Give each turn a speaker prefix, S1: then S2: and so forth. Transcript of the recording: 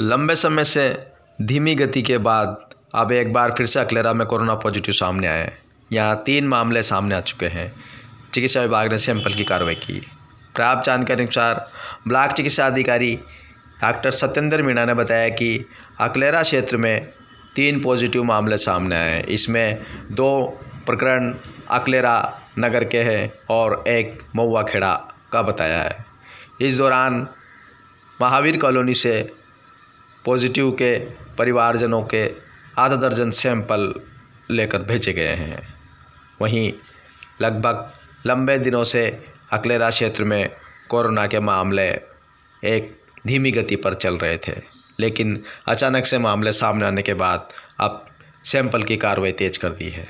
S1: लंबे समय से धीमी गति के बाद अब एक बार फिर से अकलेरा में कोरोना पॉजिटिव सामने आए हैं। यहाँ तीन मामले सामने आ चुके हैं। चिकित्सा विभाग ने सैंपल की कार्रवाई की। प्राप्त जानकारी अनुसार ब्लॉक चिकित्सा अधिकारी डॉक्टर सत्येंद्र मीणा ने बताया कि अकलेरा क्षेत्र में तीन पॉजिटिव मामले सामने आए हैं। इसमें दो प्रकरण अकलेरा नगर के हैं और एक महुआ खेड़ा का बताया है। इस दौरान महावीर कॉलोनी से पॉजिटिव के परिवारजनों के आधा दर्जन सैंपल लेकर भेजे गए हैं। वहीं लगभग लंबे दिनों से अकलेरा क्षेत्र में कोरोना के मामले एक धीमी गति पर चल रहे थे, लेकिन अचानक से मामले सामने आने के बाद अब सैंपल की कार्रवाई तेज कर दी है।